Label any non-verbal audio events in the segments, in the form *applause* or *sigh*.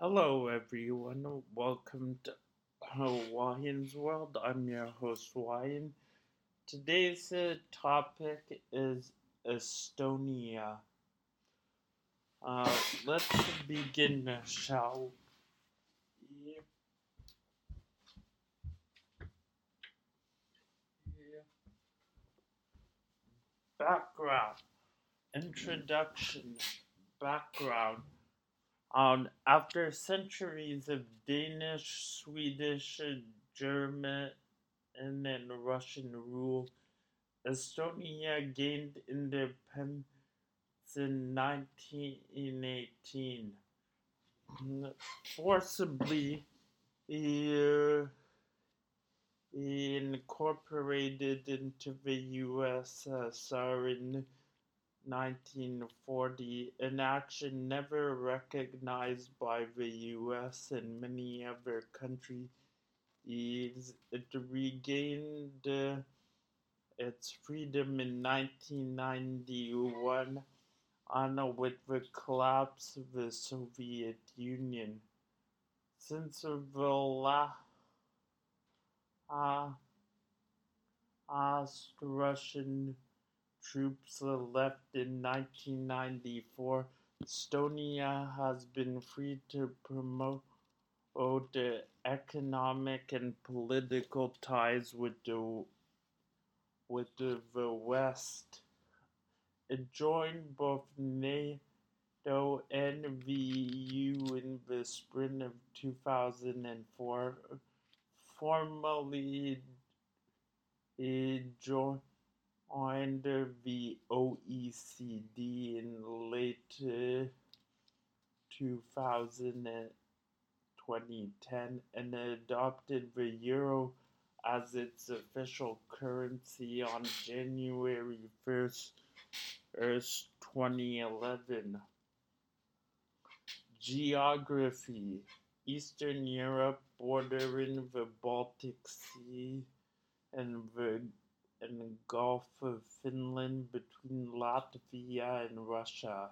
Hello, everyone. Welcome to Hawaiian's World. I'm your host, Hawaiian. Today's uh, topic is Estonia. Uh, let's begin, shall we? Background, introduction, background. Um, after centuries of Danish, Swedish, German, and then Russian rule, Estonia gained independence in 1918. Forcibly uh, incorporated into the USSR in 1940, an action never recognized by the US and many other countries. It regained uh, its freedom in 1991 on with the collapse of the Soviet Union. Since the last uh, Russian troops left in 1994, Estonia has been free to promote economic and political ties with the with the, West. It joined both NATO and the EU in the spring of 2004. Formally, it joined under the OECD in late uh, 2010 and adopted the euro as its official currency on January 1st, 2011. Geography Eastern Europe bordering the Baltic Sea and the and the Gulf of Finland between Latvia and Russia.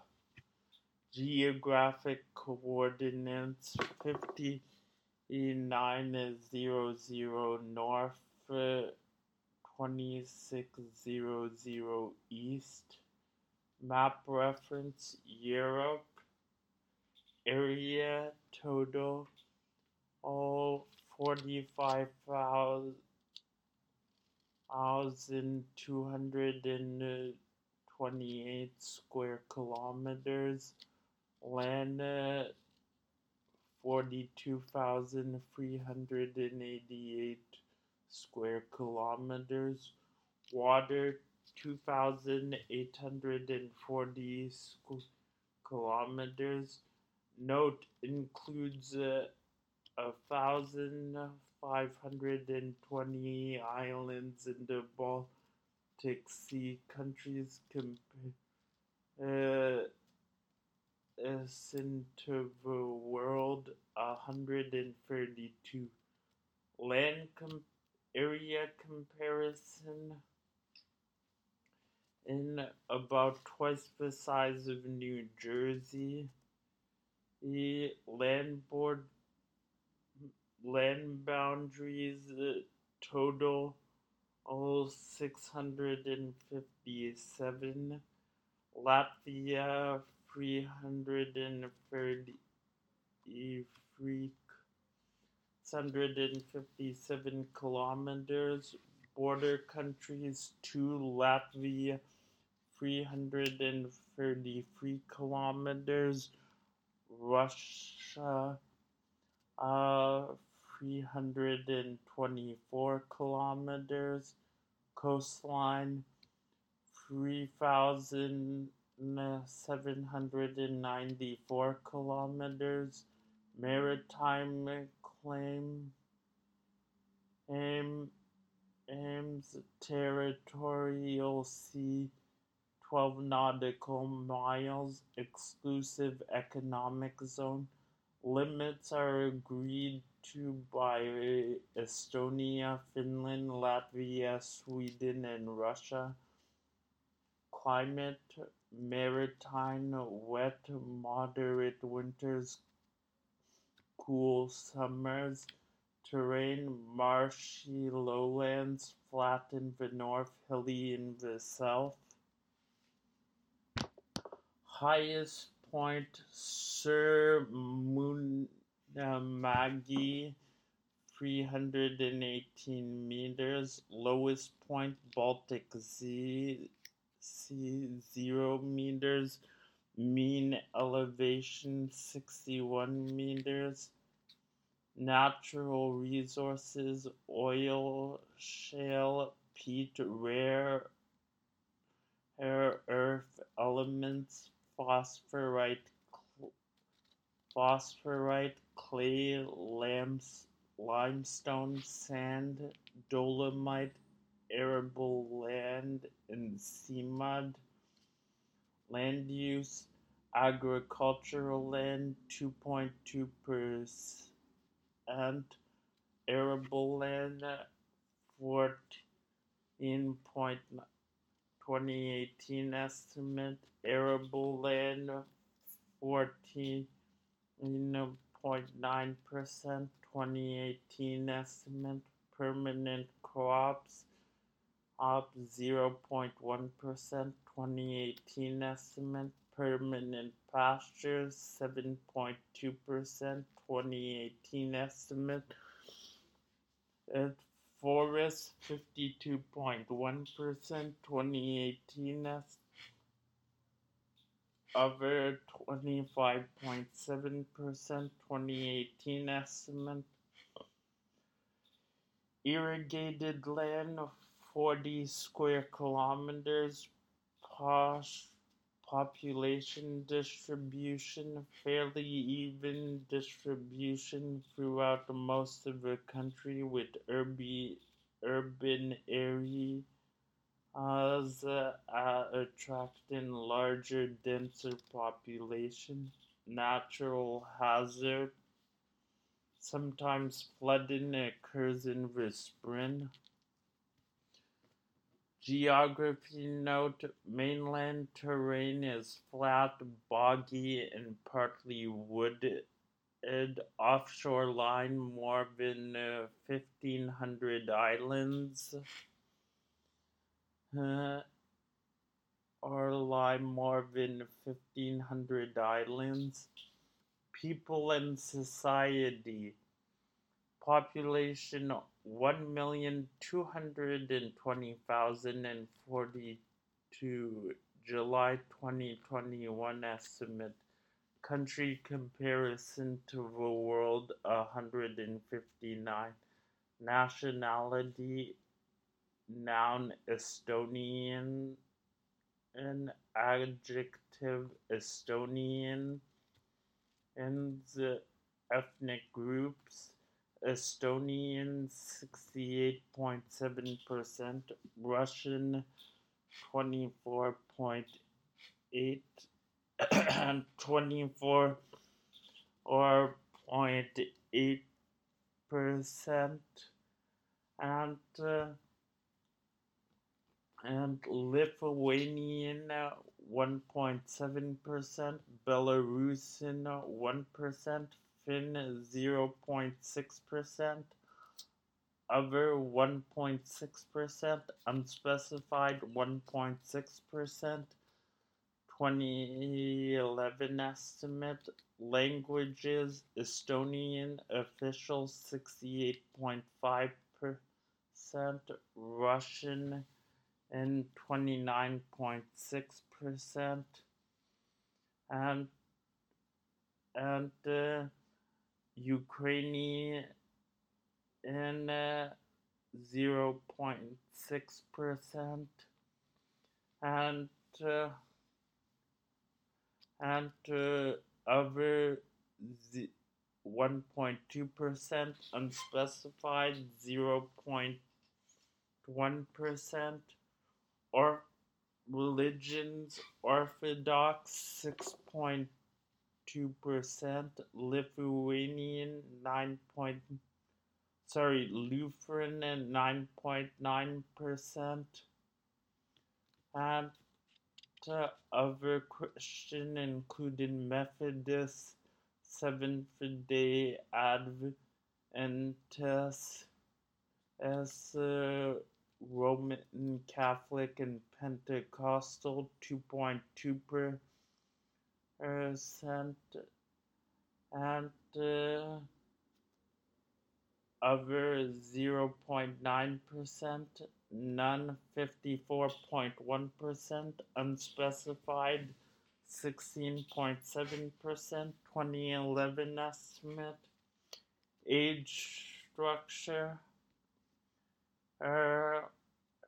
Geographic coordinates 5900 north, 2600 east. Map reference Europe. Area total all 45,000 thousand two hundred and twenty-eight square kilometers, land uh, forty-two thousand three hundred and eighty-eight square kilometers, water two thousand eight hundred and forty kilometers. Note includes uh, a thousand 520 islands in the Baltic Sea countries uh, into the world 132 land com- area comparison in about twice the size of New Jersey. The land board land boundaries uh, total all 657 Latvia 333 657 kilometers. Border countries to Latvia 333 kilometers. Russia uh 324 kilometers, coastline 3,794 kilometers, maritime claim, aim, aims territorial sea 12 nautical miles, exclusive economic zone. Limits are agreed to by Estonia, Finland, Latvia, Sweden, and Russia. Climate maritime, wet, moderate winters, cool summers. Terrain marshy lowlands, flat in the north, hilly in the south. Highest point Suur Munamagi 318 meters. Lowest point Baltic Sea, sea 0 meters. Mean elevation 61 meters. Natural resources oil, shale, peat, rare earth elements, phosphorite, phosphorite, clay, lamps, limestone, sand, dolomite, arable land, and sea mud. Land use, agricultural land, 2.2%. Arable land, 14.2018 estimate. Arable land, 14.9%. 2018 estimate permanent crops up 0.1% 2018 estimate permanent pastures 7.2% 2018 estimate at forest 52.1% 2018 estimate other 25.7% 2018 estimate. Irrigated land of 40 square kilometers. Posh population distribution fairly even distribution throughout most of the country with urban urban area as uh, attracting larger, denser population, natural hazard. Sometimes flooding occurs in the spring. Geography note mainland terrain is flat, boggy, and partly wooded. Offshore line more than uh, 1500 islands uh, or lie more than 1500 islands. People and society. Population 1,220,042. July 2021 estimate. Country comparison to the world 159. Nationality noun Estonian, an adjective Estonian, and the ethnic groups Estonian 68.7%, Russian 24.8 and 24 or *coughs* 0.8 percent and uh, and Lithuanian uh, 1.7%, Belarusian uh, 1%, Finn 0.6%, other 1.6%, unspecified 1.6%, 2011 estimate, languages Estonian official 68.5%, Russian and 29.6% and and uh, Ukrainian in uh, 0.6% and uh, and uh, other 1.2% unspecified 0.1% or religions Orthodox 6.2%, Lithuanian 9. Point, sorry, Lutheran 9.9%, and other Christian including Methodist Seventh day Adventists as uh, Roman Catholic and Pentecostal 2.2 percent and uh, other 0.9 percent none 54.1% unspecified 16.7% 2011 estimate. Age structure er,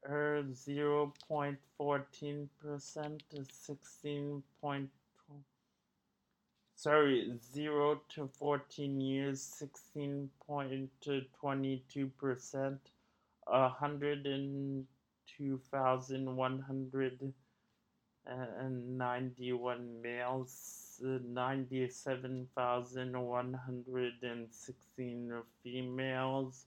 er 0.14% to 16. sorry 0 to 14 years 16.22% a hundred and two thousand one hundred and ninety-one males, ninety-seven thousand one hundred and sixteen females,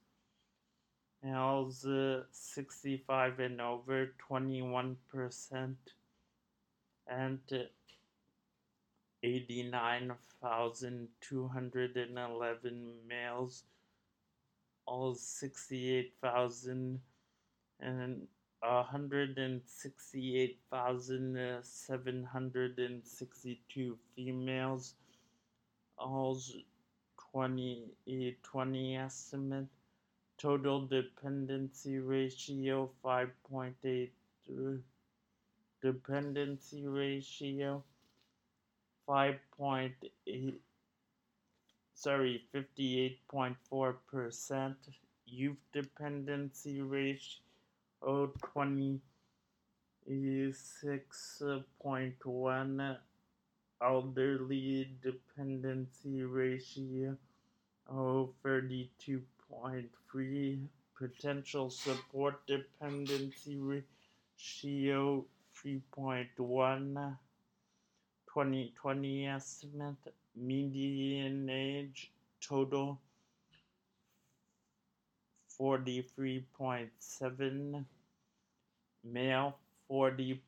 Males uh, 65 and over, 21%, and uh, 89,211 males, all 68,000 and a hundred and sixty-eight thousand seven hundred and sixty-two females. All 20, 20 estimate. Total dependency ratio 5.8. Dependency ratio 5.8. Sorry, 58.4%. Youth dependency ratio oh twenty six point one elderly dependency ratio oh thirty two point three potential support dependency ratio 3.1 2020 estimate median age total 43.7 male 40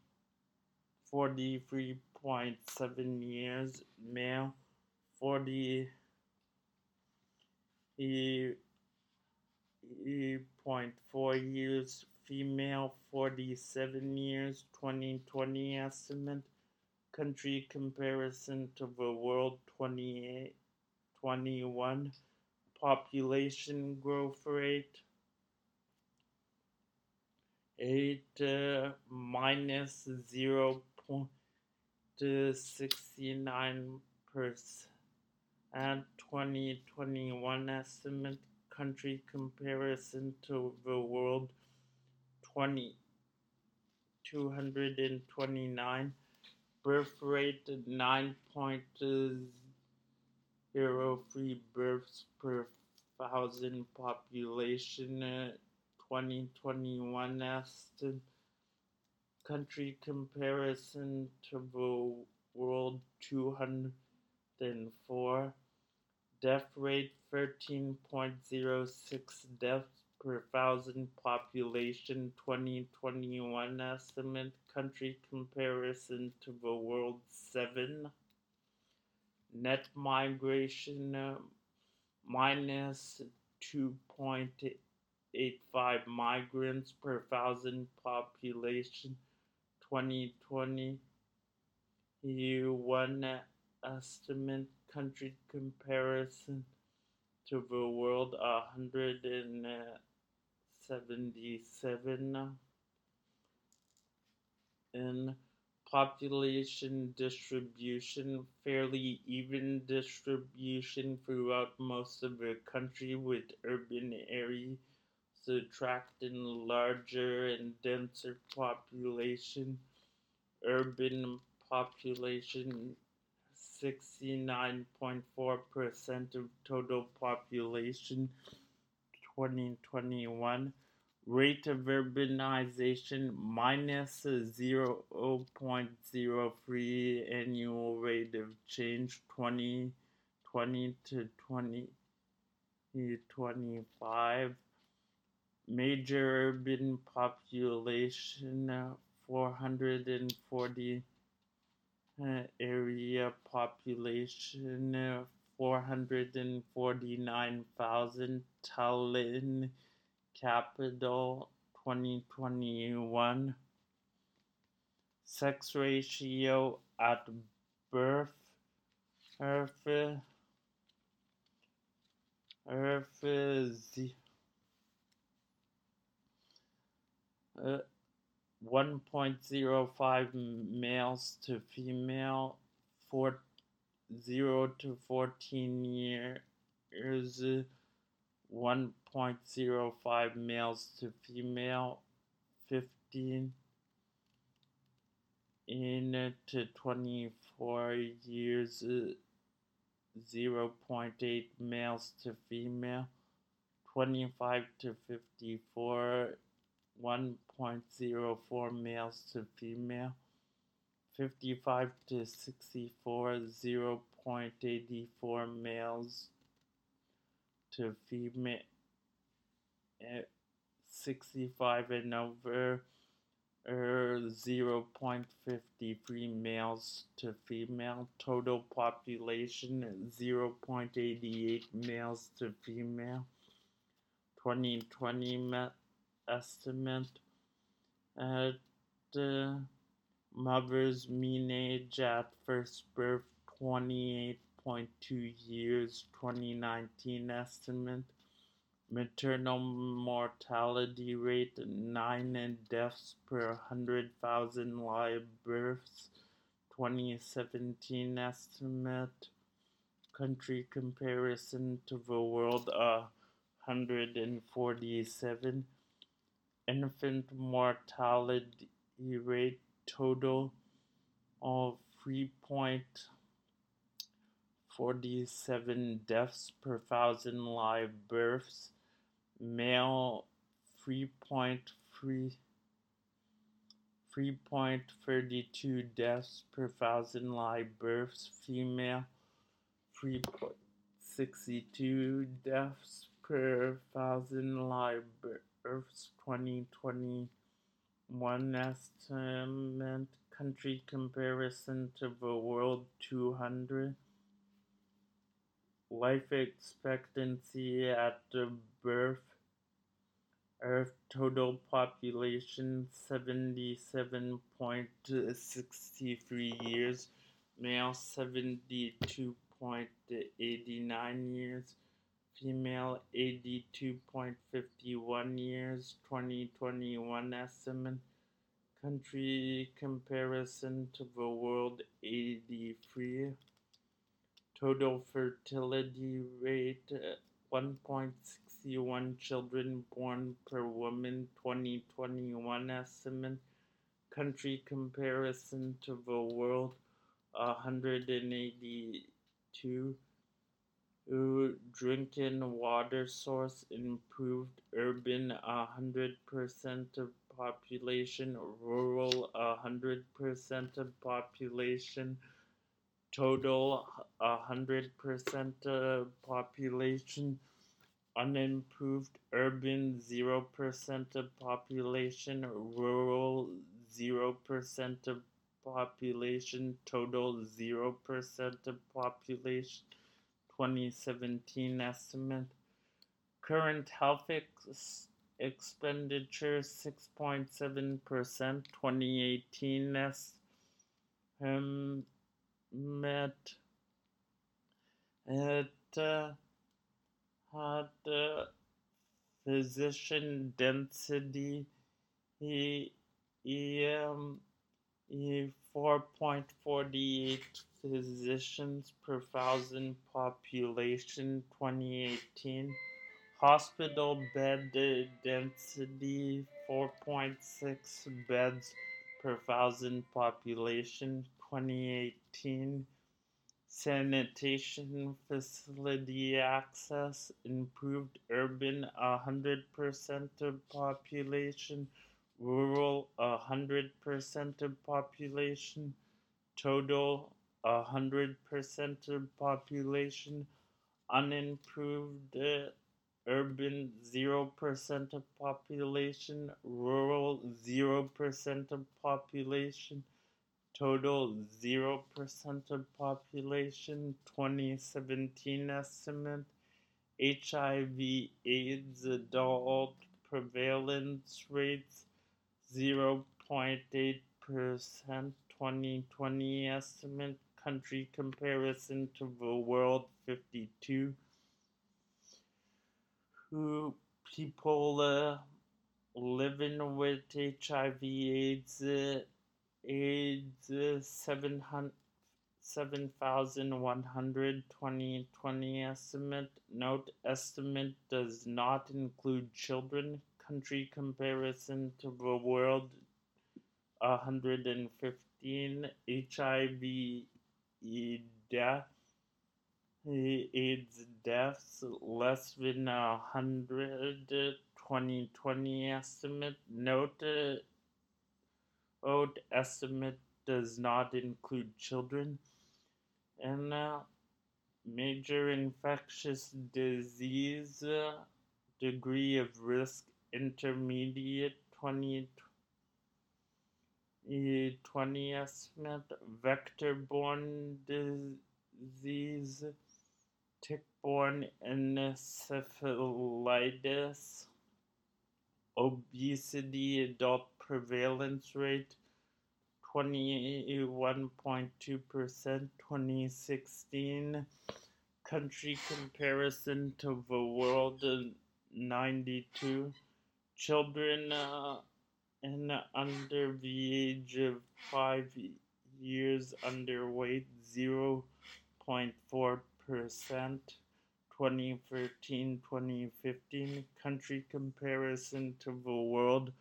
43.7 years male 40 point4 years female 47 years 2020 estimate. Country comparison to the world 28 21 population growth rate 8 uh, minus 0 0.69 percent and 2021 estimate country comparison to the world 20 229 birth rate 9.03 births per thousand population uh, 2021 estimate. Country comparison to the world 204 death rate 13.06 deaths per thousand population 2021 estimate country comparison to the world 7 net migration uh, minus 2.85 migrants per thousand population 2020 EU1 estimate country comparison to the world 177 uh, in population distribution fairly even distribution throughout most of the country with urban areas attracting larger and denser population. Urban population 69.4% of total population 2021 rate of urbanization minus 0.03 annual rate of change 2020 to 2025 major urban population 440 uh, area population uh, 449,000 Tallinn capital 2021 sex ratio at birth earth earth uh, 1.05 males to female, 4, 0 to 14 years, 1.05 males to female, 15 in to 24 years, 0.8 males to female, 25 to 54 1.04 males to female, 55 to 64, 0.84 males to female, 65 and over, er, 0.53 males to female, total population 0.88 males to female, 2020 estimate at uh, mother's mean age at first birth 28.2 years 2019 estimate. Maternal mortality rate 9 deaths per 100,000 live births 2017 estimate. Country comparison to the world uh, 147 infant mortality rate total of 3.47 deaths per thousand live births, male 3.3 3.32 deaths per thousand live births, female 3.62 deaths per thousand live births Earth's 2021 estimate country comparison to the world 200 life expectancy at birth Earth total population 77.63 years male 72.89 years female 82.51 years 2021 estimate country comparison to the world 83 total fertility rate uh, 1.61 children born per woman 2021 estimate country comparison to the world 182 drinking water source improved urban 100% of population rural 100% of population total 100% of population unimproved urban 0% of population rural 0% of population total 0% of population 2017 estimate. Current health ex- expenditure 6.7% 2018 estimate it uh, had uh, physician density he, he, um, he 4.48 physicians per thousand population 2018 hospital bed density 4.6 beds per thousand population 2018 sanitation facility access, improved urban 100% of population, rural 100% of population, total 100% of population, unimproved uh, urban 0% of population, rural 0% of population, total 0% of population 2017 estimate hiv aids adult prevalence rates 0.8% 2020 estimate country comparison to the world 52 who people uh, living with hiv aids uh, AIDS hundred twenty twenty estimate. Note estimate does not include children. Country comparison to the world 115 HIV death AIDS deaths less than a hundred 2020 estimate. Note old estimate does not include children. And uh, major infectious disease uh, degree of risk intermediate 20, 20 estimate vector borne disease tick-borne encephalitis obesity adult prevalence rate 21.2% 2016 country comparison to the world 92 children uh, and under the age of 5 years underweight 0.4% 2013-2015 country comparison to the world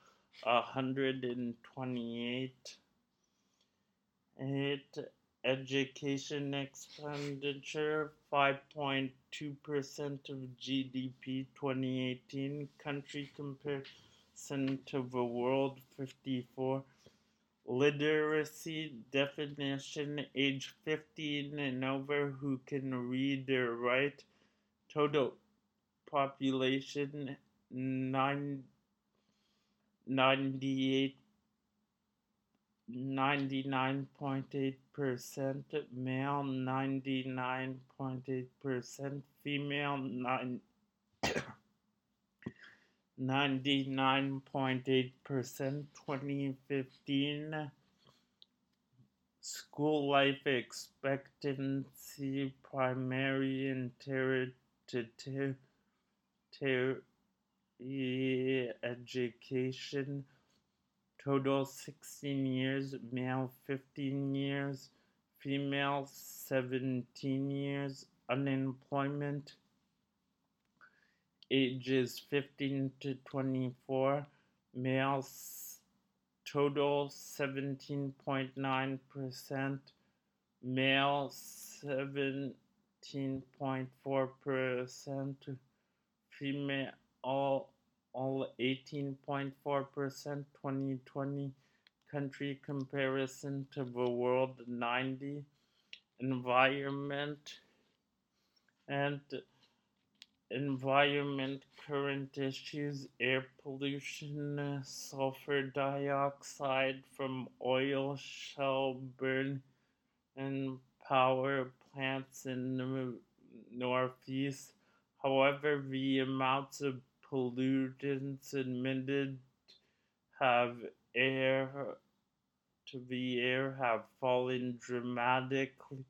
128 8 education expenditure 5.2% of GDP 2018 country comparison to the world 54 literacy definition age 15 and over who can read or write? Total population 9 98 99.8% male 99.8% female 9 *coughs* 99.8% 2015 school life expectancy primary and tertiary education total 16 years male 15 years female 17 years unemployment ages 15 to 24 males total 17.9% male 17.4% female all all 18.4% 2020 country comparison to the world 90 environment and environment current issues air pollution, sulfur dioxide from oil shale burn and power plants in the northeast. However, the amounts of pollutants emitted have air to the air have fallen dramatically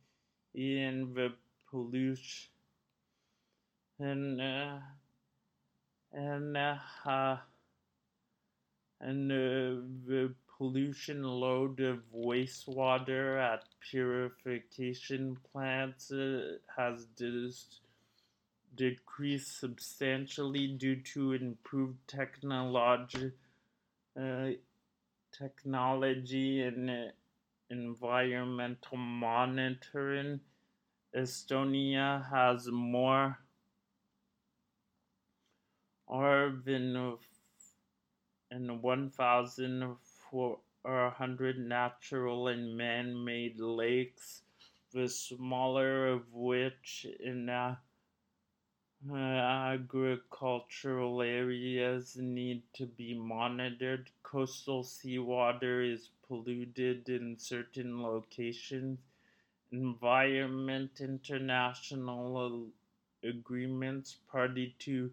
in the pollution and uh, and uh, and uh, the pollution load of wastewater at purification plants uh, has dis- decreased substantially due to improved technology uh, technology and uh, environmental monitoring. Estonia has more than in 1,400 natural and man-made lakes, the smaller of which in uh, agricultural areas need to be monitored. Coastal seawater is polluted in certain locations. Environment International agreements party to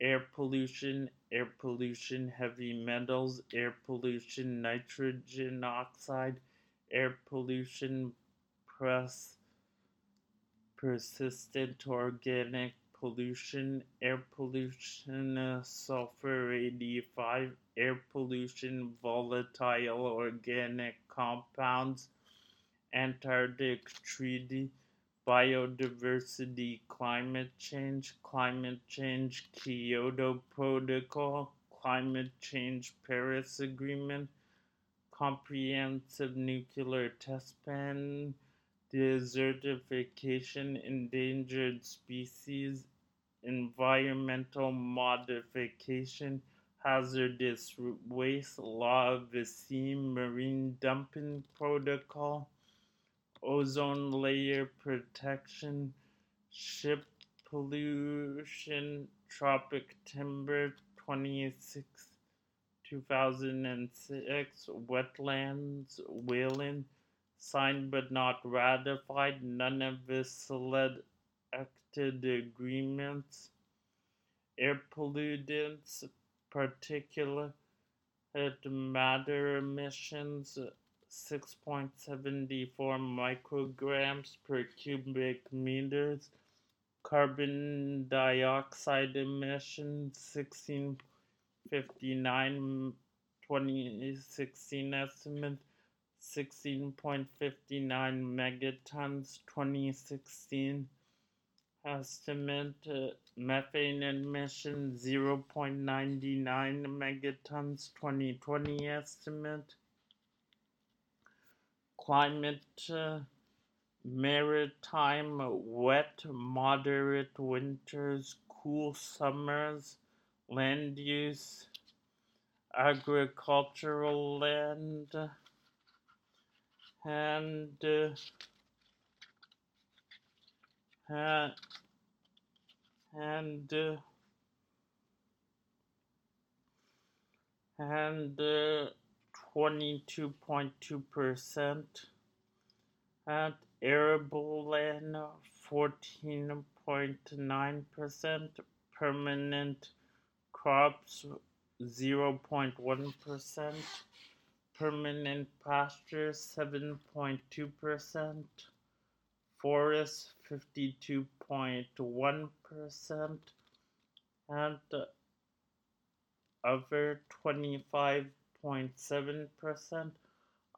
air pollution, air pollution, heavy metals, air pollution, nitrogen oxide, air pollution, press, persistent organic pollution, air pollution, uh, sulfur 85, air pollution, volatile organic compounds, Antarctic Treaty, biodiversity, climate change, climate change, Kyoto Protocol, climate change, Paris Agreement, comprehensive nuclear test ban, desertification, endangered species, environmental modification, hazardous waste, law of the sea, marine dumping protocol ozone layer protection, ship pollution, tropic timber 26 2006, wetlands, whaling, signed but not ratified, none of the selected agreements, air pollutants, particulate matter emissions, 6.74 micrograms per cubic meters. Carbon dioxide emissions 1659 2016 estimate 16.59 megatons 2016 estimate uh, methane emission 0.99 megatons 2020 estimate. Climate uh, maritime wet moderate winters cool summers land use agricultural land and uh, and uh, and uh, 22.2%, and arable land 14.9%, permanent crops 0.1%, permanent pasture 7.2%, forests 52.1%, and other 25 0.7%.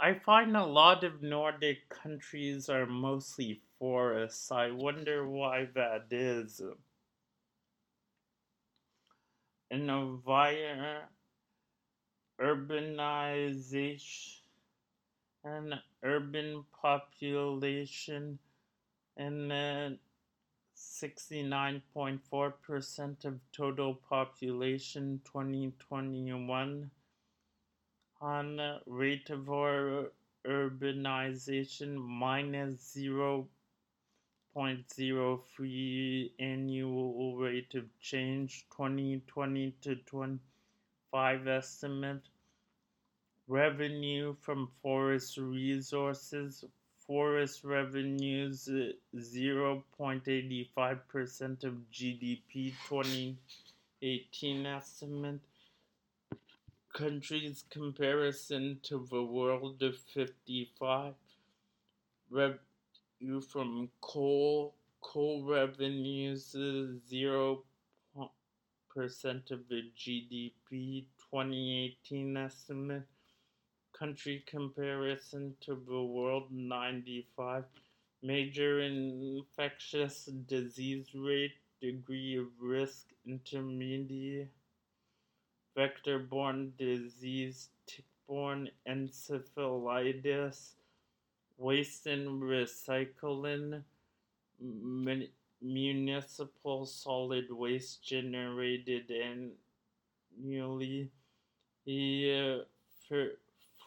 I find a lot of Nordic countries are mostly forests. I wonder why that is. An environment, urbanization, and urban population, and 69.4% of total population 2021 on rate of urbanization minus 0.03 annual rate of change 2020 to 25 estimate. Revenue from forest resources forest revenues 0.85% of GDP 2018 estimate. Countries comparison to the world of 55 revenue from coal coal revenues zero percent of the GDP 2018 estimate. Country comparison to the world 95 major infectious disease rate degree of risk intermediate vector-borne disease tick-borne encephalitis waste and recycling municipal solid waste generated annually. Uh, for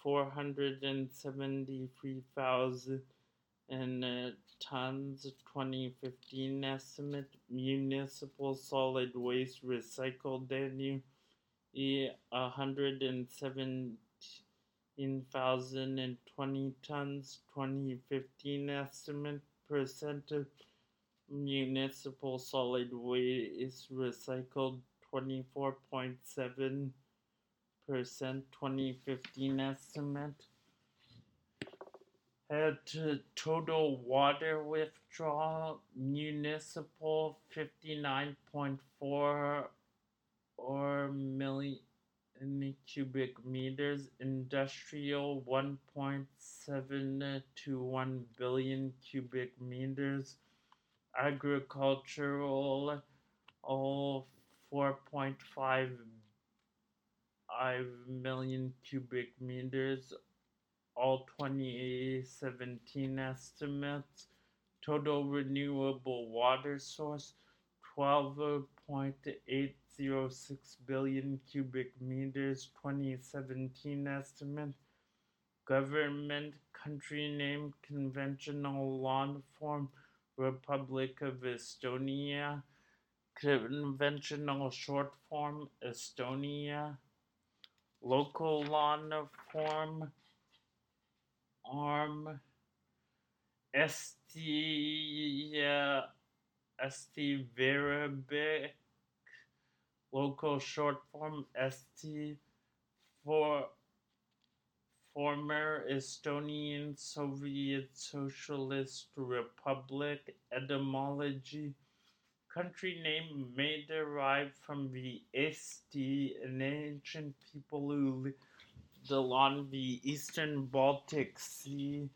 473,000 uh, tons. 2015 estimate municipal solid waste recycled annually 117,020 tons. 2015 estimate percent of municipal solid waste is recycled 24.7 percent 2015 estimate. At total water withdrawal municipal 59.4 or million cubic meters industrial 1.7 to 1 billion cubic meters agricultural all 4.5 million cubic meters all 2017 estimates. Total renewable water source 12.806 billion cubic meters 2017 estimate government country name conventional lawn form Republic of Estonia conventional short form Estonia local lawn form arm ST uh, ST Verebic local short form ST for former Estonian Soviet Socialist Republic etymology country name may derive from the Esti, an ancient people who lived along the eastern Baltic Sea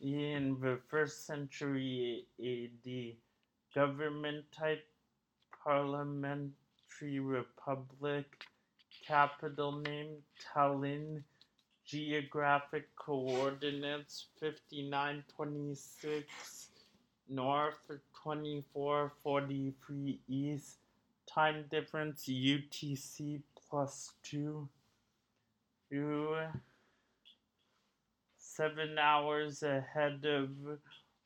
in the first century AD. Government type parliamentary republic, capital name Tallinn, geographic coordinates 5926 north 2443 east. Time difference UTC plus 2 2 7 hours ahead of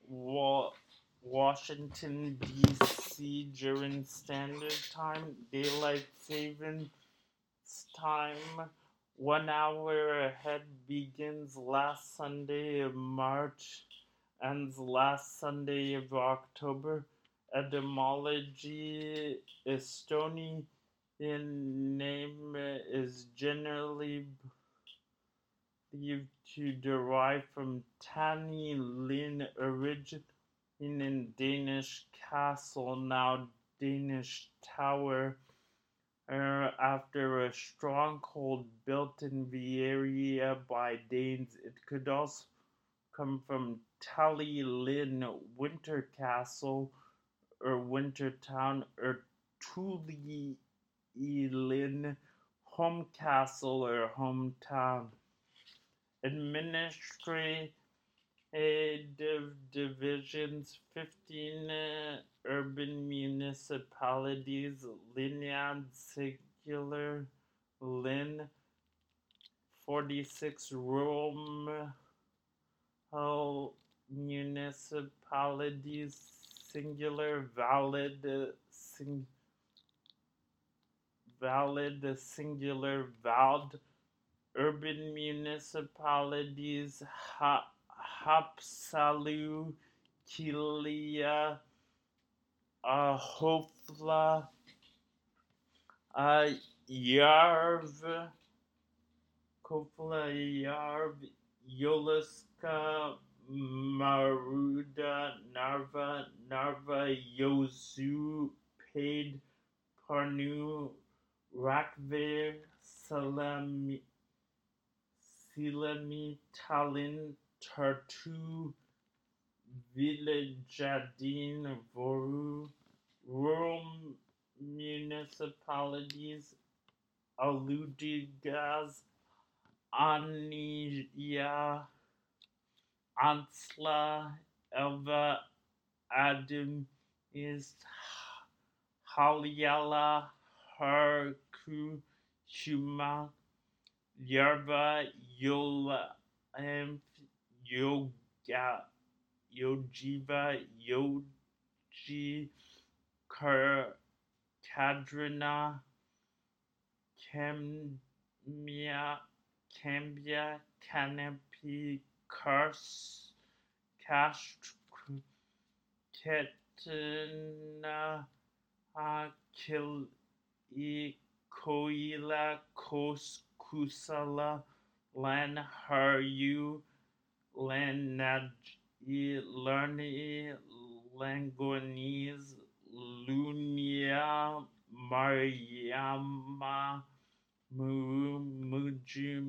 Wa- Washington DC during standard time daylight savings time one hour ahead begins last Sunday of March ends last Sunday of October. Etymology Estonian name is generally believed to derive from Tani Lin origin in Danish castle, now Danish tower after a stronghold built in area by Danes. It could also come from Tallinn Winter Castle or Winter Town or Tulilin Home Castle or Hometown. Administrative divisions 15 uh, urban municipalities Linead Singular Lin 46 rural municipalities singular, valid, sing, valid, singular, vald, urban municipalities, ha, Haapsalu, Kilia, uh, Hofla, uh, Yarv, Kofla, Yarv, Yoliska, Maruda, Narva, Narva, Yosu, Paid, Parnu, Rakvir, Salami, Silami, Tallinn, Tartu, Villajadin, Voru, rural municipalities, Aludigas, Ania, Ansla, Elva, Adam, is Haljala, Harku, Shuma, Yarba, Yola, and Yoga, Yojiva, Yoji, Kar, Kadrina, Kemia, Cambia, Canopy, Kars, Cast, Ketina, Kil, Koila, Kos, Kusala, Lan, Haryu, Lan, Naji, Lerni, Langonese, Lunia, Mariama, Mu, Muji,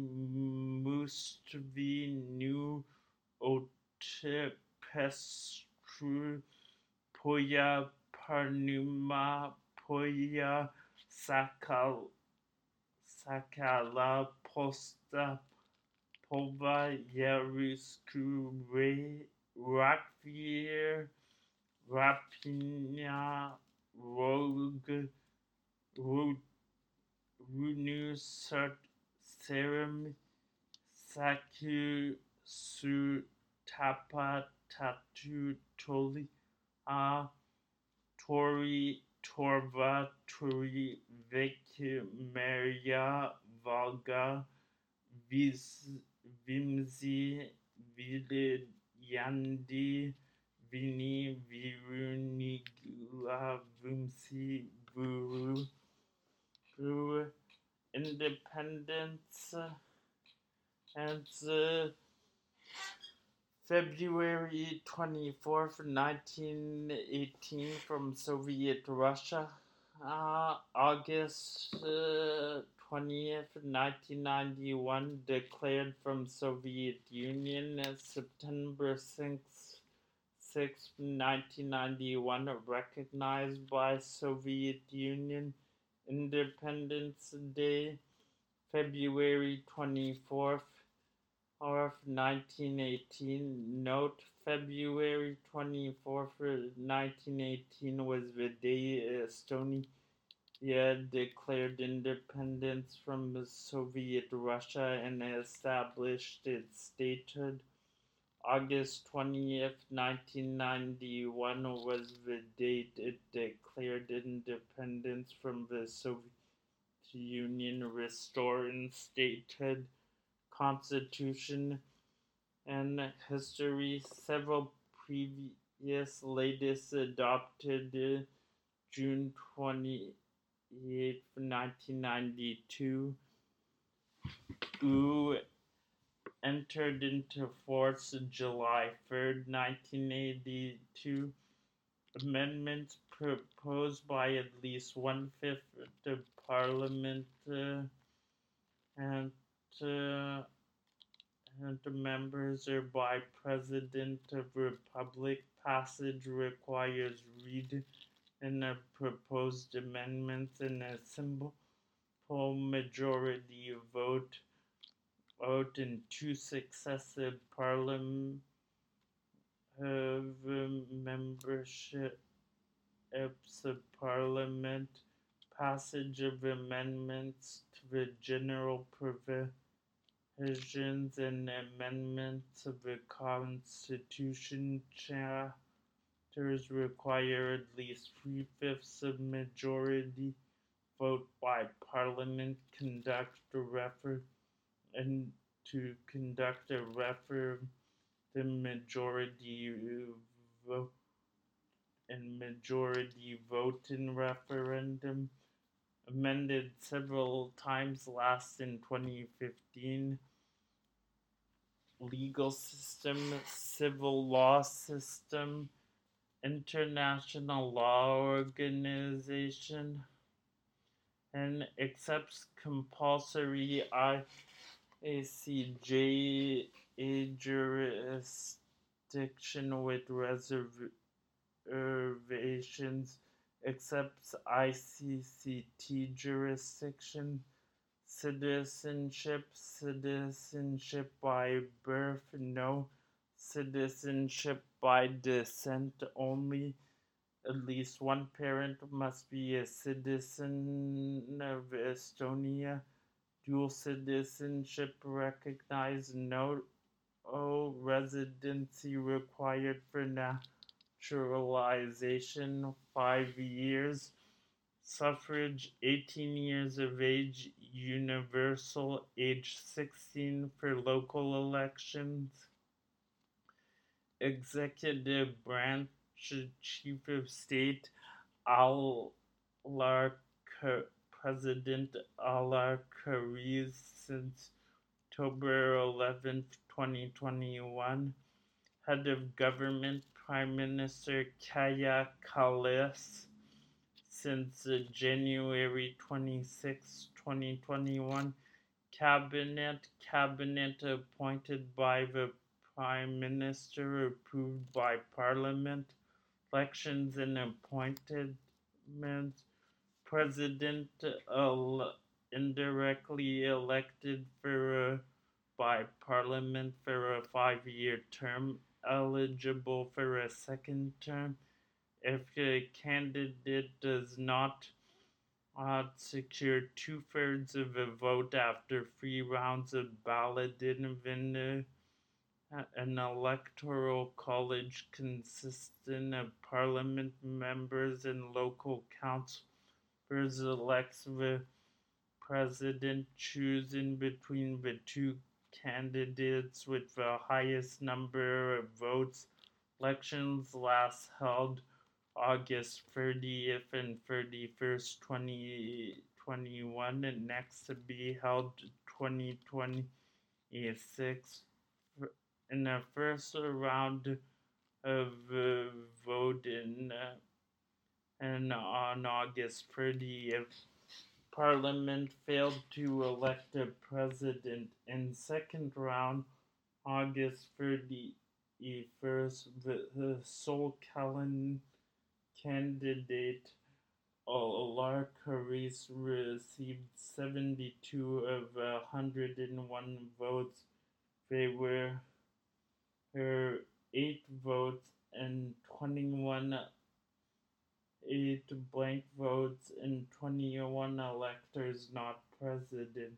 Mustvee, Nu, Otepestru, Poya, Parnuma, Poya, Sakal, Sakala, Posta, Pova, Yarusku, Ray, Rakvir, Rapina, Rogue, Runu, Serum, Saku, Su, Tapa, Tatu, Toli, A, Tori, Torva, Tori, Vik, Maria, Valga, Vimzi, Vile, Yandi, Vini, Virunigula, Vumsi, Vuru, Independence, and February 24th, 1918 from Soviet Russia, uh, August uh, 20th, 1991 declared from Soviet Union, as September 6th, 6th, 1991 recognized by Soviet Union, Independence Day, February 24th, of 1918. Note February 24th, 1918 was the day Estonia India declared independence from Soviet Russia and established its statehood. August 20th, 1991 was the date it declared independence from the Soviet Union, restoring statehood, constitution, and history. Several previous latest adopted uh, June 20th. 1992 who entered into force July 3rd, 1982. Amendments proposed by at least one fifth of Parliament uh, and, uh, and members or by President of Republic. Passage requires read in a proposed amendments in a simple majority vote vote in two successive parliament membership of parliament passage of amendments to the general provisions and amendments of the Constitution chapter electors require at least three-fifths of majority vote by parliament conduct a refer and to conduct a referendum. The majority vote and majority vote in referendum. Amended several times last in 2015 legal system civil law system international law organization and accepts compulsory ICJ jurisdiction with reservations, accepts ICCT jurisdiction, citizenship, citizenship by birth, no, citizenship by descent only at least one parent must be a citizen of Estonia. Dual citizenship recognized. No oh, residency required for naturalization. Five years. Suffrage 18 years of age. Universal age 16 for local elections. Executive branch Chief of State Al President Alar Karis since October 11, 2021. Head of Government Prime Minister Kaja Kallas since January 26, 2021. Cabinet Cabinet appointed by the Prime Minister approved by Parliament elections and appointments, president uh, indirectly elected for a, by parliament for a five-year term, eligible for a second term. If a candidate does not uh, secure two-thirds of a vote after three rounds of ballot, balloting an electoral college consisting of parliament members and local councillors elects the president choosing between the two candidates with the highest number of votes. Elections last held August 30th and 31st, 2021, and next to be held 2026 in the first round of uh, voting uh, and on August 30th, Parliament failed to elect a president. In second round, August 31st, the, sole candidate Alar Karis received 72 of 101 votes. They were her 8 votes and 21 8 blank votes and 21 electors not president.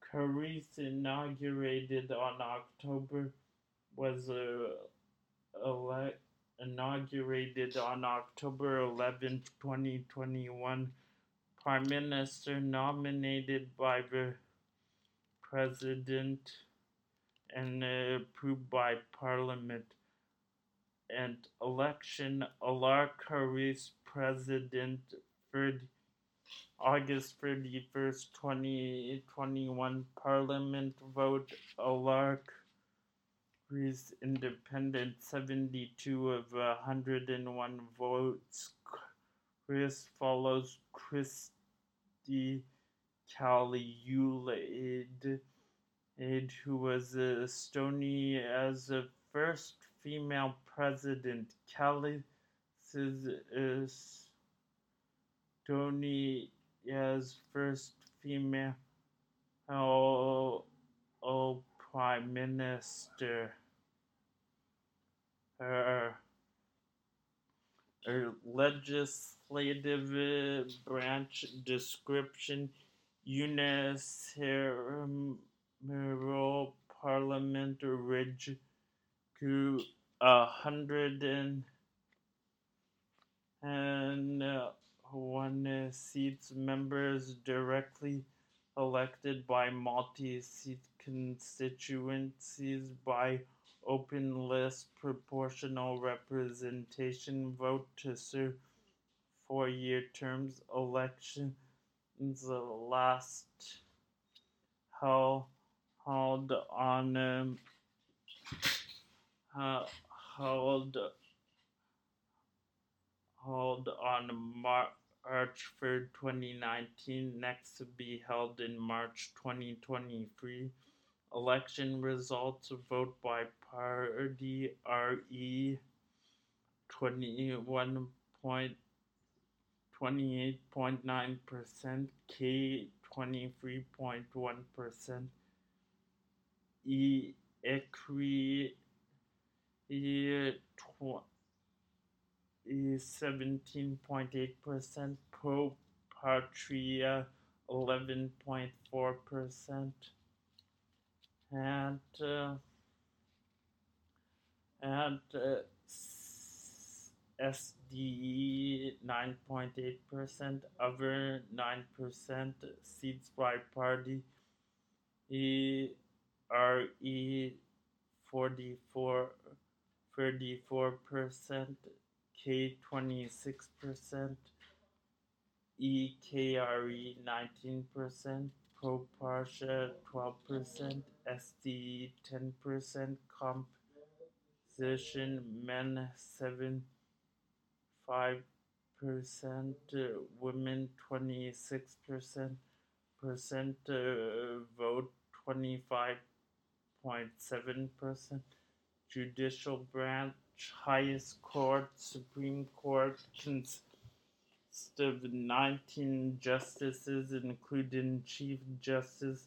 Karis inaugurated on October was uh, ele- inaugurated on October 11, 2021. Prime Minister nominated by the President and uh, approved by Parliament. And election Alar Karis President 30, August 31st, 2021 Parliament vote Alar Karis Independent 72 of 101 votes. Chris follows Christy Calueid Aide, who was uh, Estonia's first female president. Kelly is Estonia's uh, first female oh, oh, prime minister. Her, her legislative branch description Unis Parliament Ridge grew a hundred and and uh, one seats members directly elected by multi-seat constituencies by open list proportional representation vote to serve four-year terms elections. The last held, held on um, uh, held held on March 3rd, 2019, next to be held in March 2023. Election results vote by party RE 21.28.9%, K 23.1%, E is 17.8%, Pro Patria 11.4%, and uh, and uh, SDE 9.8%, other 9%, seats by party, RE 44 34%, K 26%, EKRE 19%, Pro Patria 12%, SDE 10%, composition men 7 5%, women 26%, percent uh, vote 25.7%, judicial branch highest court, Supreme Court, consists of 19 justices, including Chief Justice,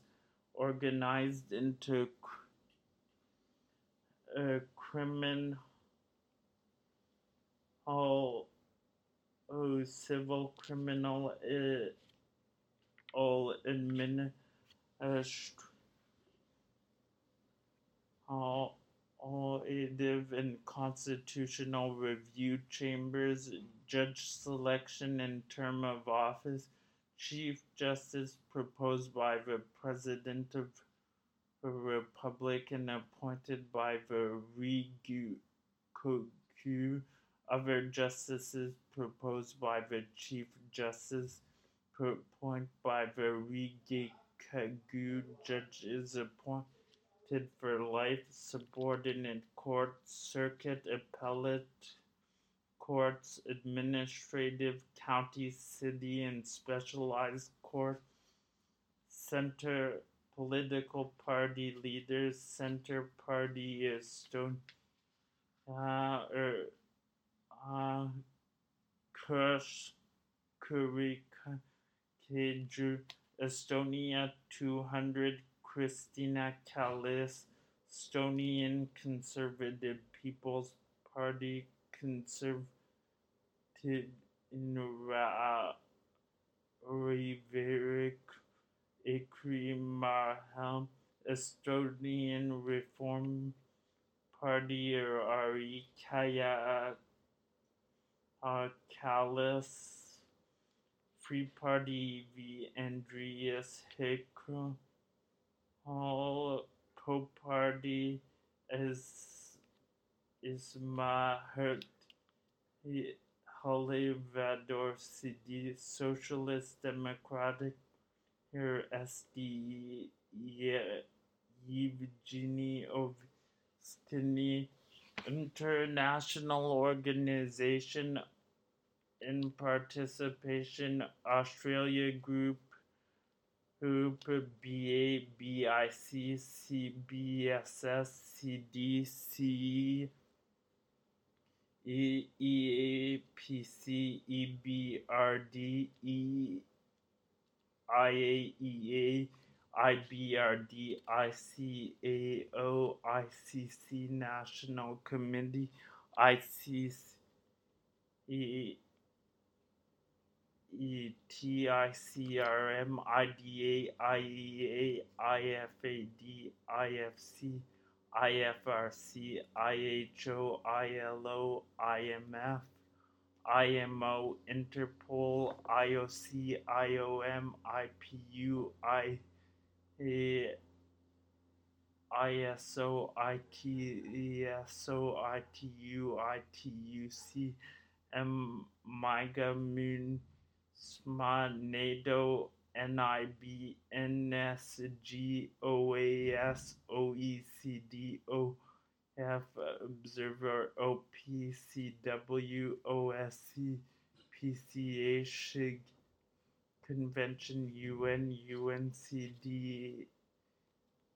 organized into uh, criminal, oh, civil, criminal, uh, all administrative, all Legislative and Constitutional Review Chambers, Judge Selection and Term of Office, Chief Justice proposed by the President of the Republic and appointed by the Regu other justices proposed by the Chief Justice, appointed by the Regu judges appointed for life, subordinate court, circuit, appellate courts, administrative, county, city, and specialized court, center political party leaders, center party Stone, uh, er, uh, Kush, Kurika, Keju, Estonia 200 Kristina Kallas, Estonian Conservative People's Party, Conservative in Riveric, Ikrimahel, Estonian Reform Party, or Ari Kaya uh, Free Party v. Andreas Hekro. All Party is is Ismahat Halivador City Socialist Democratic here SD Yevgeny Ovstiny International Organization in Participation Australia Group Hoop, BA, BIC, CBSS, CDC, E, EAPC, EBRD, E, IBRD, ICAO, ICC National Committee, ICC, TICRM, IDA, IEA, IFAD, IFC, IFRC, IHO, ILO, IMF, IMO, Interpol, IOC, IOM, IPU, I, ISO, ITESO, ITU, ITUC, MIGA, Moon, SMA, NATO, NIB, NSG, OAS, OECD, OF, Observer, OPCW, OSC, PCA, SHIG, Convention, UN, UNCD,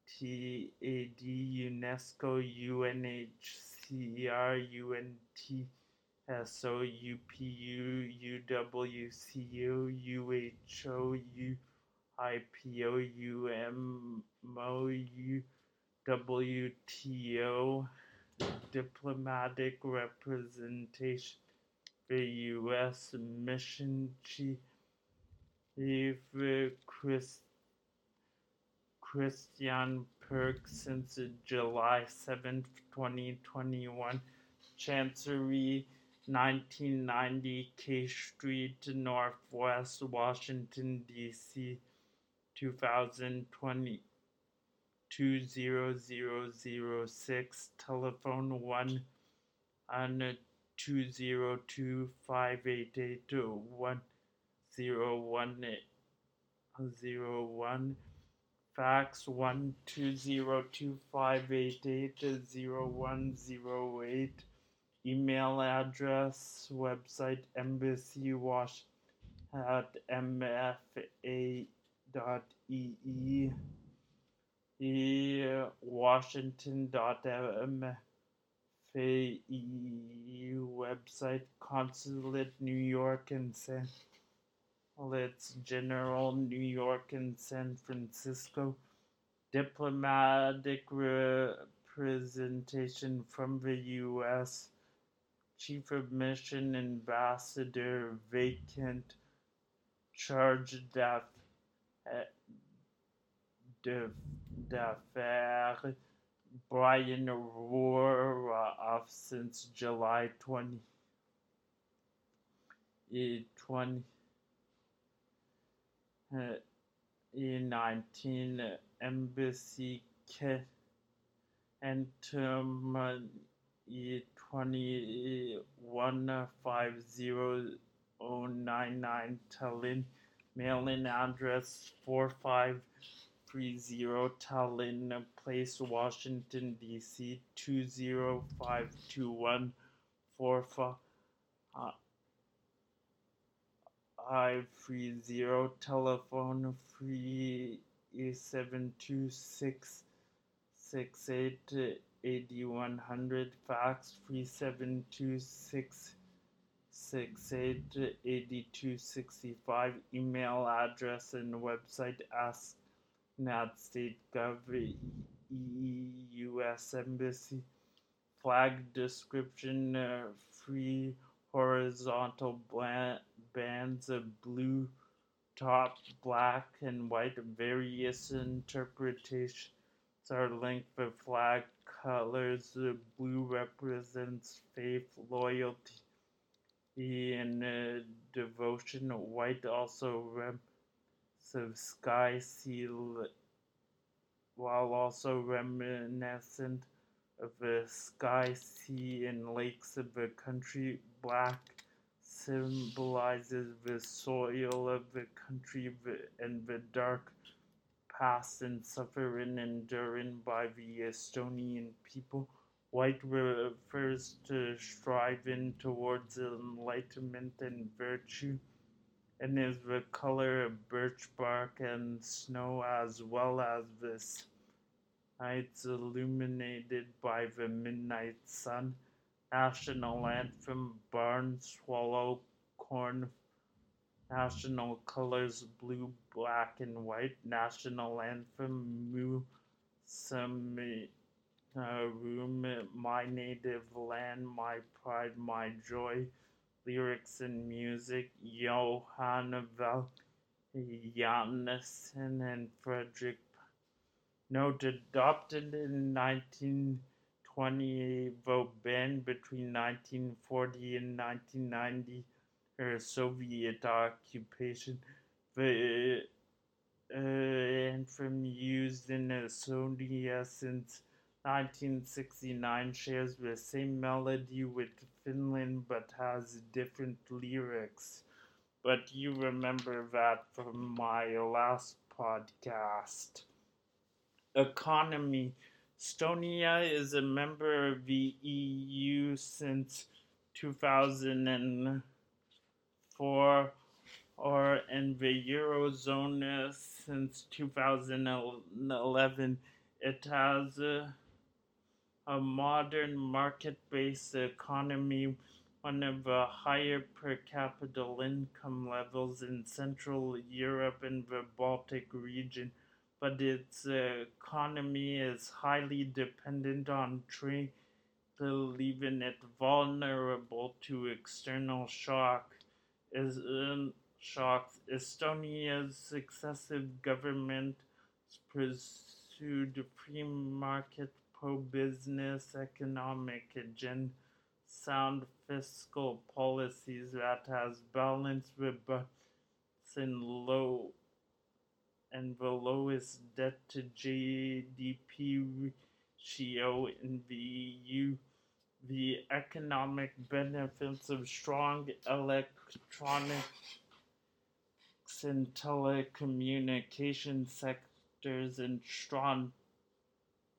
TAD, UNESCO, UNHCR, UNT, SO, UPU, UWCU, UHO, UIPO, UMO, WTO, diplomatic representation, the U.S. Mission Chief, Chris, Christian Perk since July 7th, 2021, Chancery 1990 K Street, Northwest Washington, D.C. 2020 20006, telephone 1 on 202 588 10101, fax 1 202 588 0108 email address, website embassy wash at mfa.ee, e, washington.mfa, website consulate New York and San Let's General New York and San Francisco diplomatic representation from the U.S. Chief of Mission Ambassador vacant charge d'affaires. Brian Roraff since July 20, eh, 20 uh, 19 embassy E twenty one five zero oh nine nine Tallinn, mailing address four five three zero Tallinn Place, Washington D.C. two zero five two one four five. Five three zero telephone three seven two six six eight 8100 fax 37266688265 email address and website ask Gov US Embassy. Flag description uh, free horizontal bands of blue top black and white various interpretations are linked with flag colors. Blue represents faith, loyalty, and uh, devotion. White also represents sky seal, while also reminiscent of the sky, sea, and lakes of the country. Black symbolizes the soil of the country, and the dark past and suffering enduring by the Estonian people. White refers to striving towards enlightenment and virtue, and is the color of birch bark and snow, as well as the nights illuminated by the midnight sun. National anthem, barn swallow, corn National colors blue, black, and white. National anthem Mu Sami uh, Room, My Native Land, My Pride, My Joy. Lyrics and music Johann Val Jannsen and Frederick Note adopted in 19 20 vote ban between 1940 and 1990 or Soviet occupation. The uh, anthem used in Estonia since 1969 shares the same melody with Finland but has different lyrics. But you remember that from my last podcast. Economy Estonia is a member of the EU since 2004 or in the Eurozone since 2011. It has a, a modern market based economy, one of the higher per capita income levels in Central Europe and the Baltic region but its economy is highly dependent on trade, leaving it vulnerable to external shock. Is, um, shocks. Estonia's successive government pursued free market, pro-business economic agenda, sound fiscal policies that has balanced the in low and the lowest debt to GDP ratio in the EU. The economic benefits of strong electronics and telecommunication sectors and strong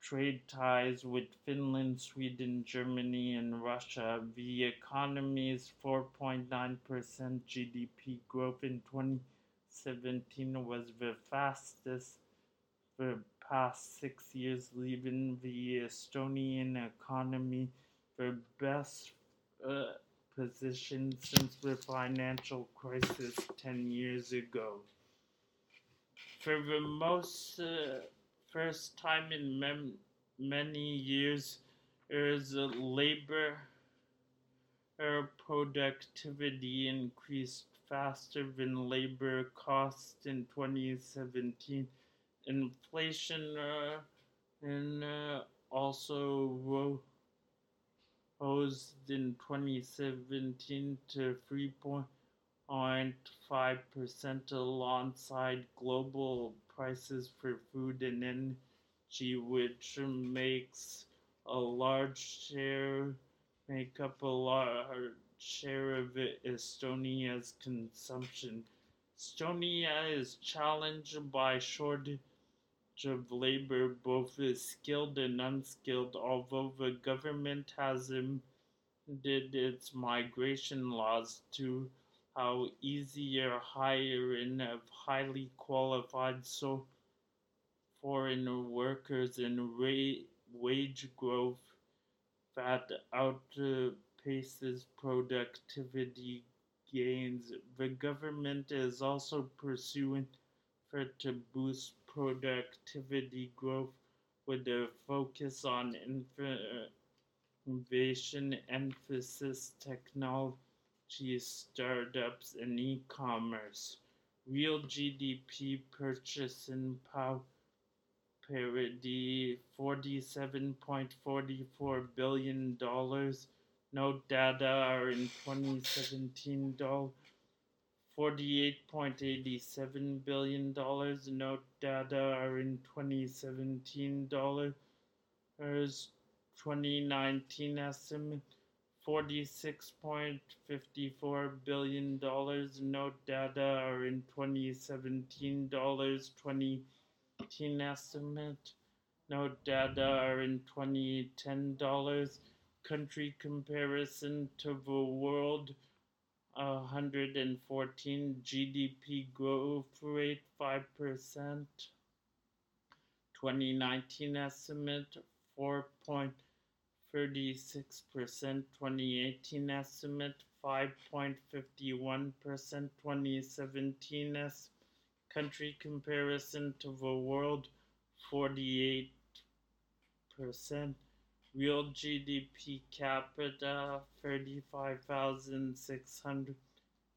trade ties with Finland, Sweden, Germany, and Russia. The economy's 4.9% GDP growth in 2017 was the fastest for the past six years, leaving the Estonian economy the best uh, position since the financial crisis 10 years ago. For the most uh, first time in mem- many years, there is a labor productivity increased faster than labor costs in 2017. Inflation uh, and uh, also rose in 2017 to 3.5% alongside global prices for food and energy, which makes a large share, make up a large share of Estonia's consumption. Estonia is challenged by shortage of labor, both skilled and unskilled, although the government has amended its migration laws to how easier hiring of highly qualified so foreign workers and ra- wage growth that out uh, productivity gains. The government is also pursuing effort to boost productivity growth with a focus on innovation, emphasis, technology, startups, and e-commerce. Real GDP purchasing power parity $47.44 billion no data are in 2017 $48.87 billion. No data are in 2017 dollars. 2019 estimate $46.54 billion. No data are in 2017 dollars. 2018 estimate. No data are in 2010 dollars country comparison to the world 114 GDP growth rate 5%. 2019 estimate 4.36%. 2018 estimate 5.51%. 2017 s country comparison to the world 48%. Real GDP capita 35,600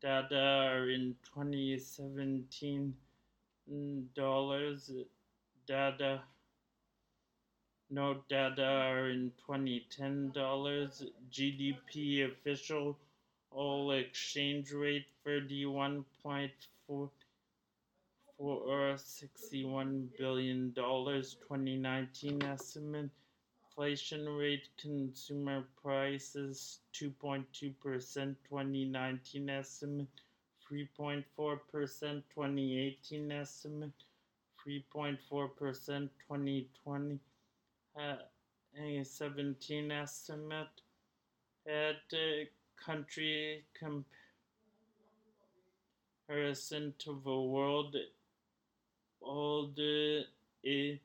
data are in 2017 dollars. Data No data are in 2010 dollars. GDP official all exchange rate 31.4 for 61 billion dollars. 2019 estimate inflation rate consumer prices 2.2% 2019 estimate 3.4% 2018 estimate 3.4% 2020 uh, a 17 estimate. At uh, country comparison to the world all the a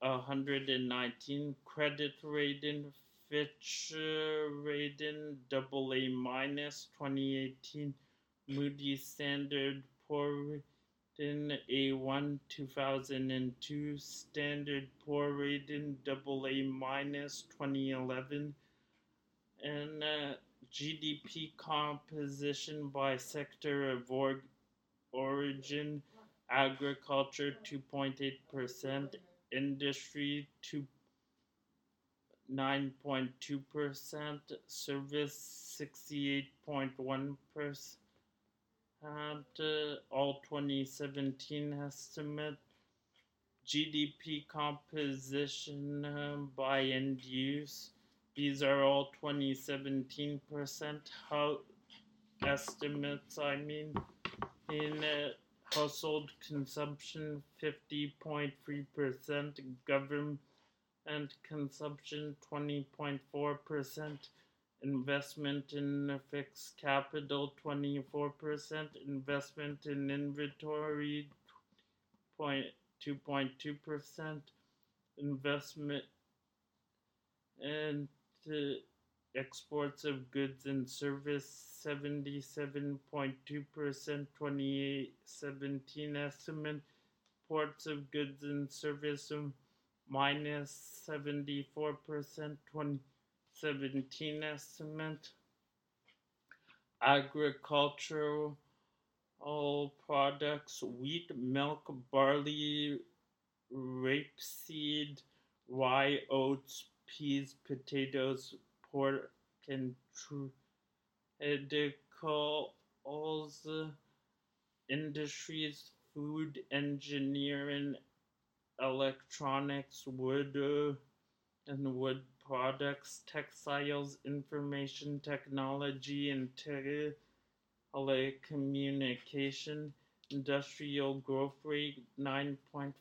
119 credit rating Fitch uh, rating double A minus 2018 Moody's Standard Poor rating A1 2002 Standard Poor rating double A minus 2011 and uh, GDP composition by sector of or origin agriculture 2.8%, industry 2 9.2%, service 68.1%, and uh, all 2017 estimate GDP composition uh, by end use. These are all 2017 percent how estimates. I mean, in uh, household consumption 50.3 percent, government consumption 20.4 percent, investment in fixed capital 24 percent, investment in inventory 2.2 percent, investment and to exports of goods and service 77.2% 2017 estimate. Ports of goods and service minus 74% 2017 estimate. Agricultural products wheat milk barley rapeseed rye oats peas, potatoes, traditionals, industries, food, engineering, electronics, wood uh, and wood products, textiles, information technology, and telecommunication Industrial growth rate 9.5%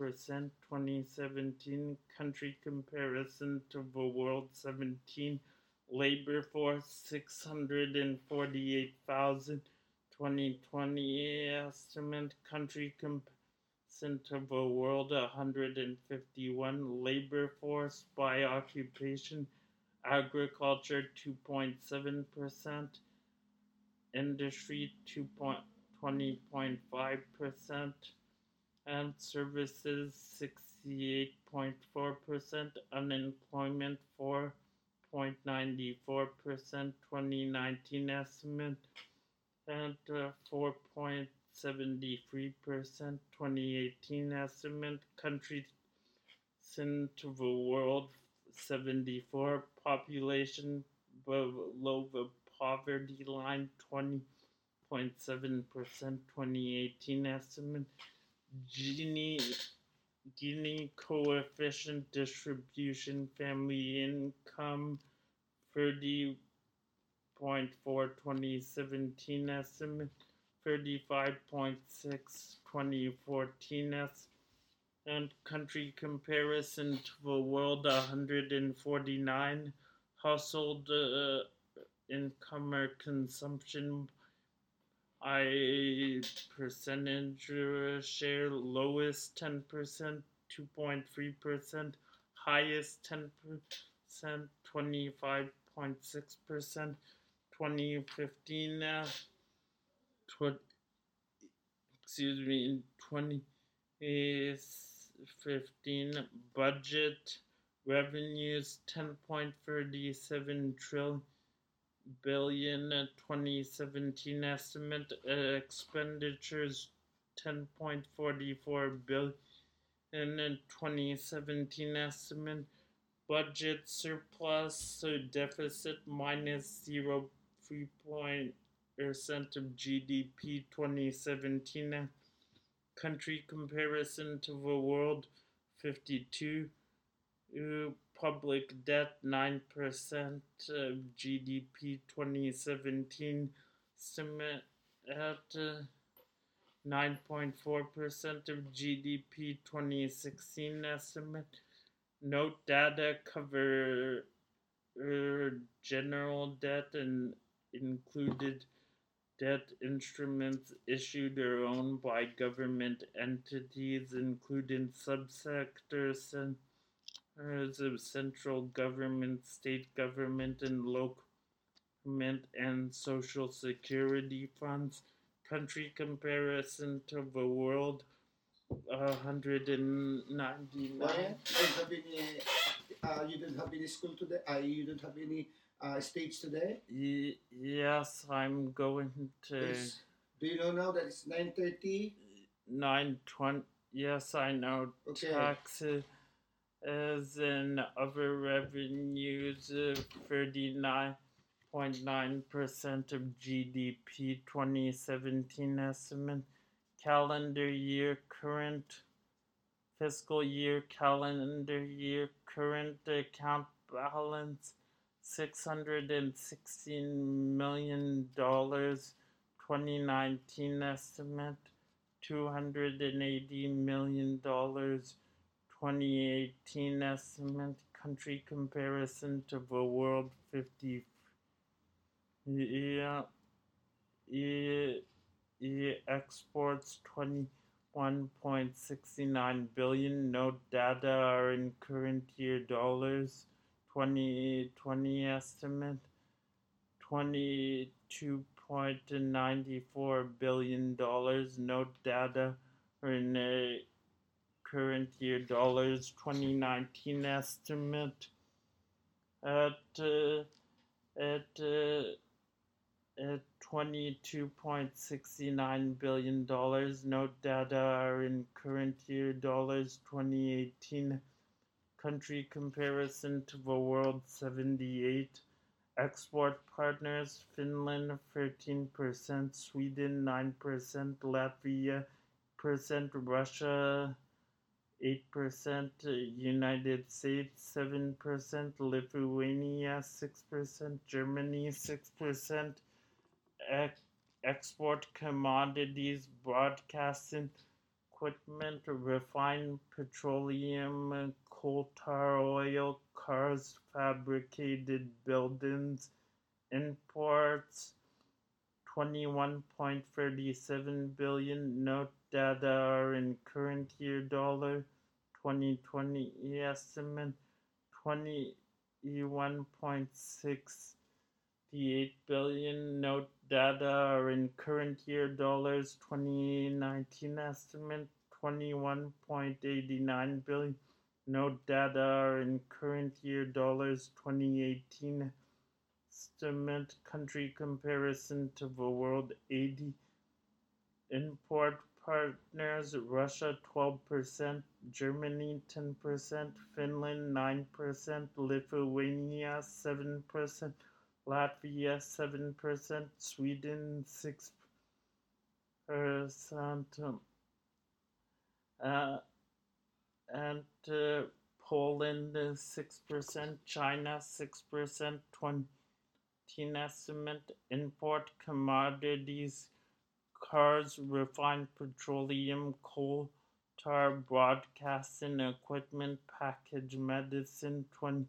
2017 country comparison to the world 17 labor force 648,000 2020 estimate country comparison to the world 151 labor force by occupation agriculture 2.7% industry 2. 20.5%, and services 68.4%, unemployment 4.94%, 2019 estimate, and uh, 4.73%, 2018 estimate, country to the world 74 population below the poverty line 20 0.7% 2018 estimate. Gini, Gini coefficient distribution family income 30.4 2017 estimate. 35.6 2014 estimate and country comparison to the world 149 household uh, income or consumption I percentage share lowest 10%, 2.3%, highest 10%, 25.6%, 2015, uh, tw- excuse me, 2015 budget revenues 10.37 trillion billion 2017 estimate uh, expenditures 10.44 billion in 2017 estimate. Budget surplus, so deficit minus 0.3 percent of GDP 2017. Country comparison to the world 52. Public debt 9% of GDP 2017. Estimate at uh, 9.4% of GDP 2016 estimate. Note data cover uh, general debt and included debt instruments issued or owned by government entities, including subsectors of central government, state government, and local government, and social security funds country comparison to the world. 199. Why? You don't have any. Uh, you don't have any school today. Uh, you don't have any uh, stage today. Y- yes, I'm going to It's- do you know now that it's nine thirty? 920. Yes, I know Okay. taxes and other revenues of 39.9% of GDP 2017 estimate. Calendar year current fiscal year calendar year current account balance $616 million 2019 estimate $280 million 2018 estimate country comparison to the world 50 yeah, yeah, yeah, exports 21.69 billion. No data are in current year dollars. 2020 estimate 22.94 billion dollars. No data are in uh, current year dollars 2019 estimate at uh, at uh, at 22.69 billion dollars. No data are in current year dollars 2018 country comparison to the world 78 export partners finland 13% sweden 9% latvia percent russia 8% uh, united states 7% lithuania 6% germany 6% ex- export commodities broadcasting equipment refined petroleum coal tar oil cars fabricated buildings imports 21.37 billion note data are in current year dollar 2020 estimate 21.68 billion. Note data are in current year dollars 2019 estimate 21.89 billion. Note data are in current year dollars 2018 estimate country comparison to the world 80 import partners Russia 12%, Germany 10%, Finland 9%, Lithuania 7%, Latvia 7%, Sweden 6%, uh, and uh, Poland 6%, China 6%, 20 estimate, import commodities cars, refined petroleum, coal, tar, broadcasting equipment, packaged medicine, 20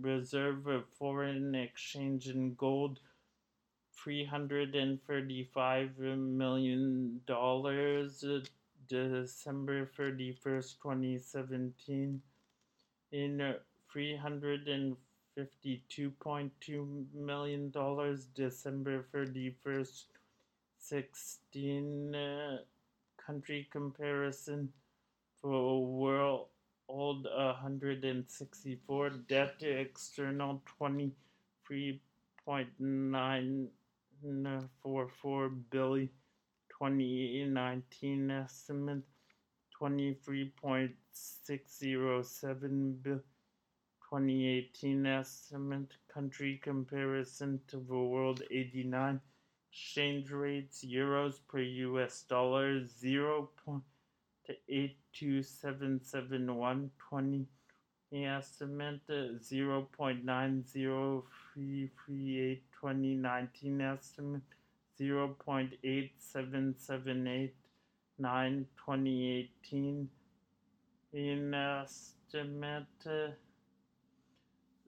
reserve of foreign exchange and gold, $335 million, uh, December 31st, 2017, in uh, $352.2 million, December 31st, 16 uh, country comparison for world old 164 debt to external 23.944 billion 2019 estimate 23.607 billion 2018 estimate country comparison to the world 89 exchange rates euros per US dollar 0 to 82771 20 estimate uh, 0 0.903338 2019 estimate 0 0.8778 9 2018 in estimate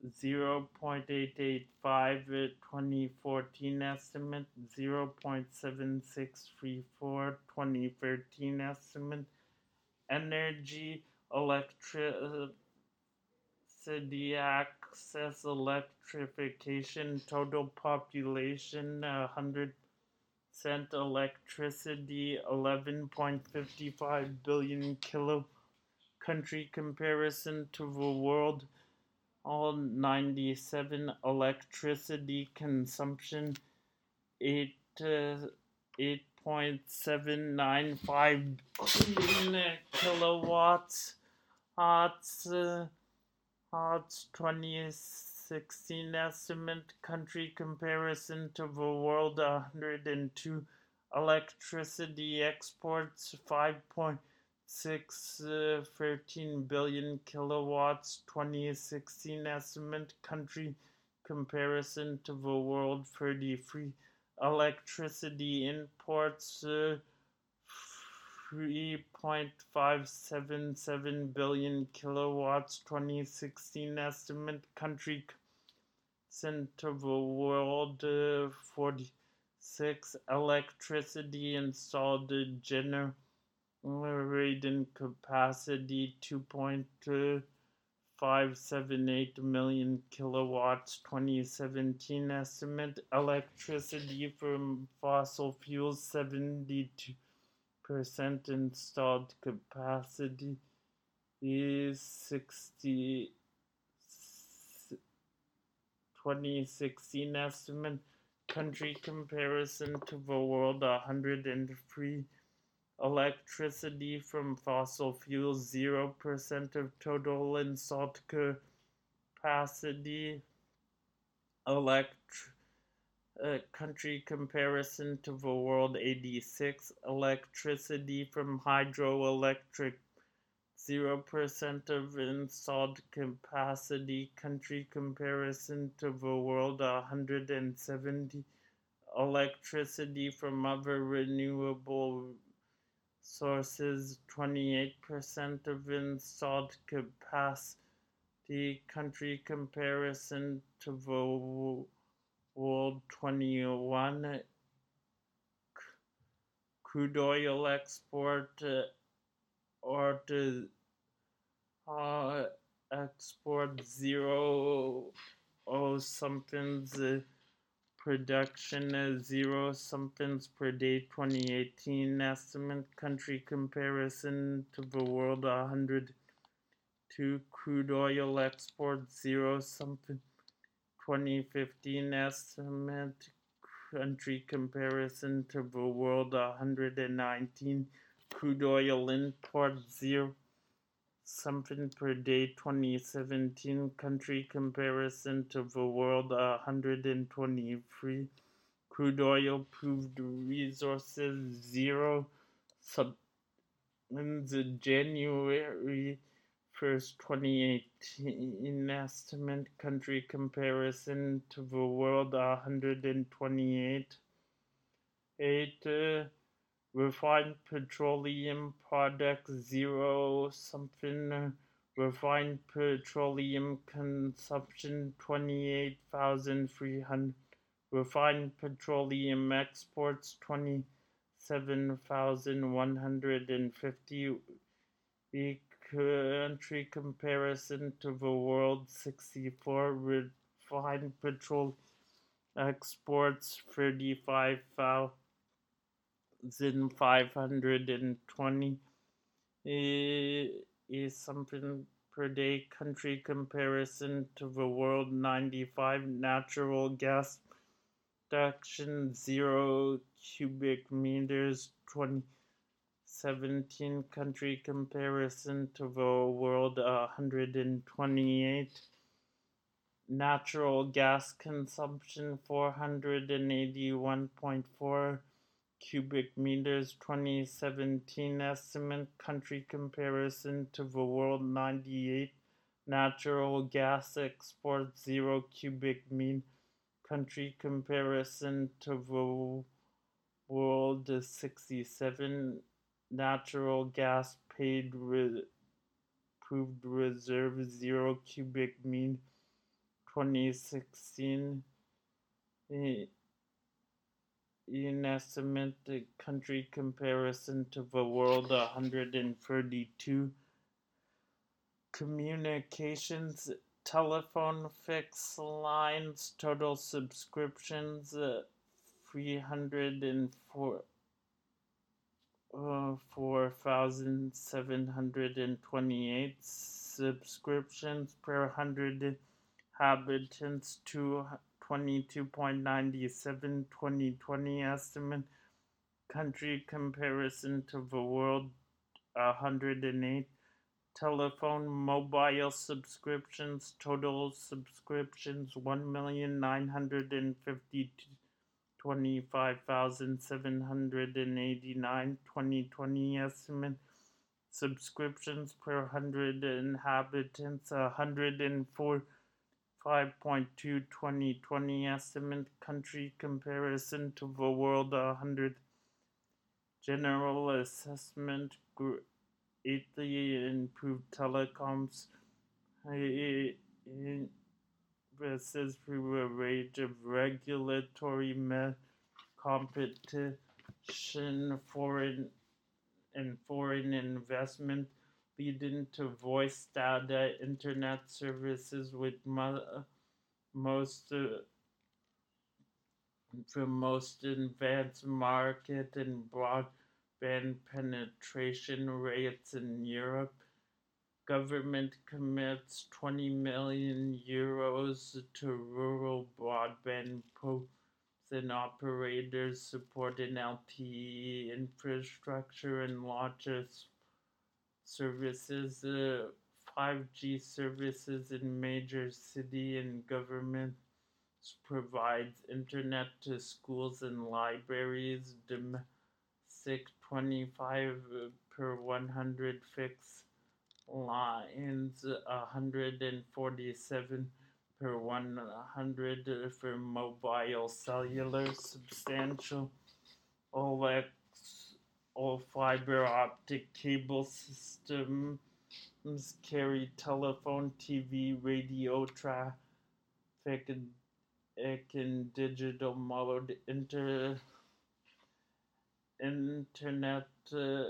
0.885 2014 estimate 0.7634 2013 estimate. Energy electricity access electrification total population 100 cent electricity 11.55 billion kilo. Country comparison to the world all 97 electricity consumption 8 uh, 8.795 billion kilowatts Hots, uh, Hots 2016 estimate country comparison to the world 102 electricity exports 5 six uh, 13 billion kilowatts 2016 estimate country comparison to the world 33 electricity imports uh, 3.577 billion kilowatts 2016 estimate country center of the world uh, 46 electricity installed general Rating capacity 2.578 million kilowatts 2017 estimate. Electricity from fossil fuels 72 percent installed capacity is 60 2016 estimate. Country comparison to the world 103 electricity from fossil fuels, 0% of total installed capacity, elect uh, country comparison to the world 86 electricity from hydroelectric 0% of installed capacity. Country comparison to the world 170 electricity from other renewable sources 28% of installed capacity country comparison to the world 21 crude oil export uh, or to uh, export zero oh something's uh, production zero somethings per day. 2018 estimate country comparison to the world 102 crude oil export zero something. 2015 estimate country comparison to the world 119 crude oil import zero something per day 2017 country comparison to the world 123 crude oil proved resources zero sub in the January 1st 2018 estimate country comparison to the world 128 8 uh, refined petroleum products zero something. Refined petroleum consumption 28,300 refined petroleum exports 27,150 the country comparison to the world 64 refined petrol exports 35,000 520 is something per day country comparison to the world 95 natural gas production 0 cubic meters 20 17 country comparison to the world 128 natural gas consumption 481.4 cubic meters 2017 estimate country comparison to the world 98 natural gas export 0 cubic mean country comparison to the world 67 natural gas paid re- proved reserve 0 cubic mean 2016 in estimate the country comparison to the world 132 communications telephone fixed lines total subscriptions uh, 304 uh, 4,728 subscriptions per 100 inhabitants to 22.97 2020 estimate. Country comparison to the world 108 telephone mobile subscriptions total subscriptions 1,952 25,789 2020 estimate. Subscriptions per 100 inhabitants 104 5.2 2020 estimate country comparison to the world 100 general assessment greatly improved telecoms versus through a range of regulatory competition foreign and foreign investment leading to voice data internet services with mo- most uh, the most advanced market and broadband penetration rates in Europe. Government commits 20 million euros to rural broadband programs and operators supporting LTE infrastructure and launches services, uh, 5G services in major city and government provides internet to schools and libraries, domestic 25 per 100 fixed lines, 147 per 100 for mobile cellular, substantial OLED all fiber optic cable systems carry telephone, TV, radio traffic, in digital mode. Inter, internet uh,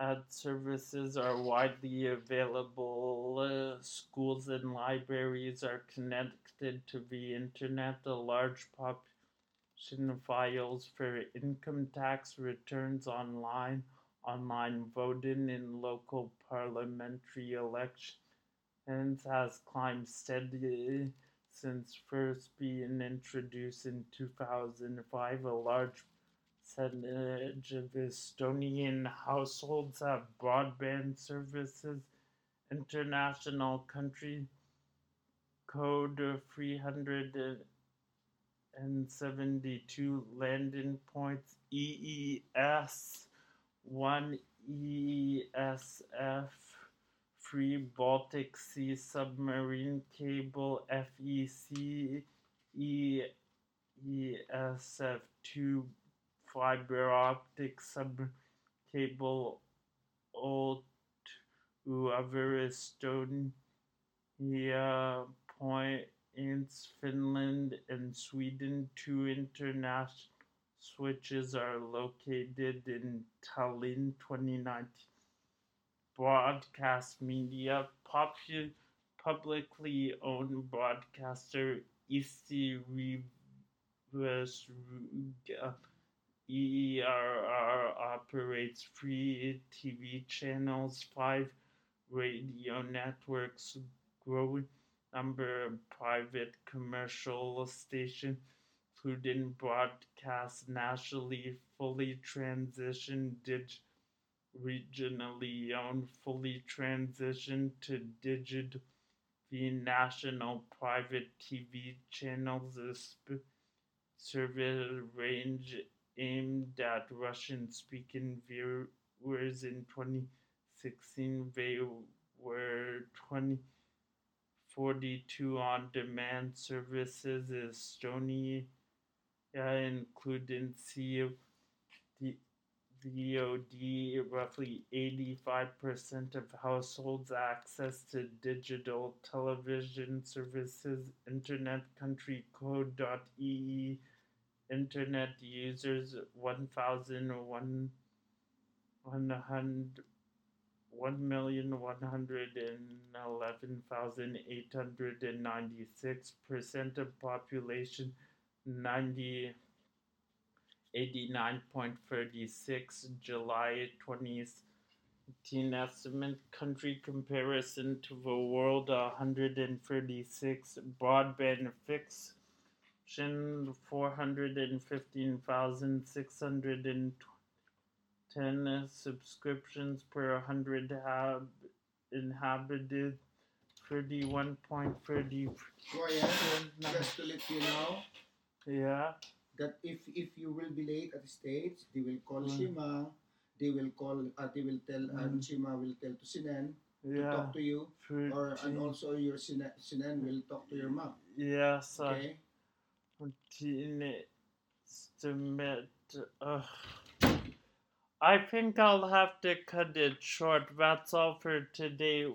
ad services are widely available. Uh, schools and libraries are connected to the internet. A large population files for income tax returns online, online voting in local parliamentary elections has climbed steadily since first being introduced in 2005. A large percentage of Estonian households have broadband services. International country code 300 and 72 landing points EES 1 ESF 3 Baltic Sea submarine cable FEC ESF 2 fiber optic sub cable old whoever Estonia point in Finland and Sweden, two international switches are located in Tallinn 2019. Broadcast media, popu- publicly owned broadcaster Eesti Riversiga ERR operates free TV channels, five radio networks, growing number of private commercial stations, including broadcast nationally, fully transitioned, dig- regionally owned, fully transitioned to digital the national private TV channels. Sp- service range aimed at Russian speaking viewers in 2016. They were 20. 42 on demand services Estonia, including CO, the VOD, roughly 85% of households access to digital television services, Internet Country Code.ee, Internet users 1,100 one million one hundred and eleven thousand eight hundred and ninety six percent of population ninety eighty nine point thirty six July twenty eighteen estimate. Country comparison to the world hundred and thirty six broadband fixed 415,600 10 subscriptions per 100 hab- inhabited 31.30 Ryan, just to let you know yeah that if if you will be late at the stage, they will call Mm. Shima. They will call. Uh, they will tell. Uh, Mm. Shima will tell to Sinan to yeah talk to you, or and 13 also your Sinan, Sinan will talk to your mom. yes uh, Okay. 14 estimate uh, I think I'll have to cut it short. That's all for today.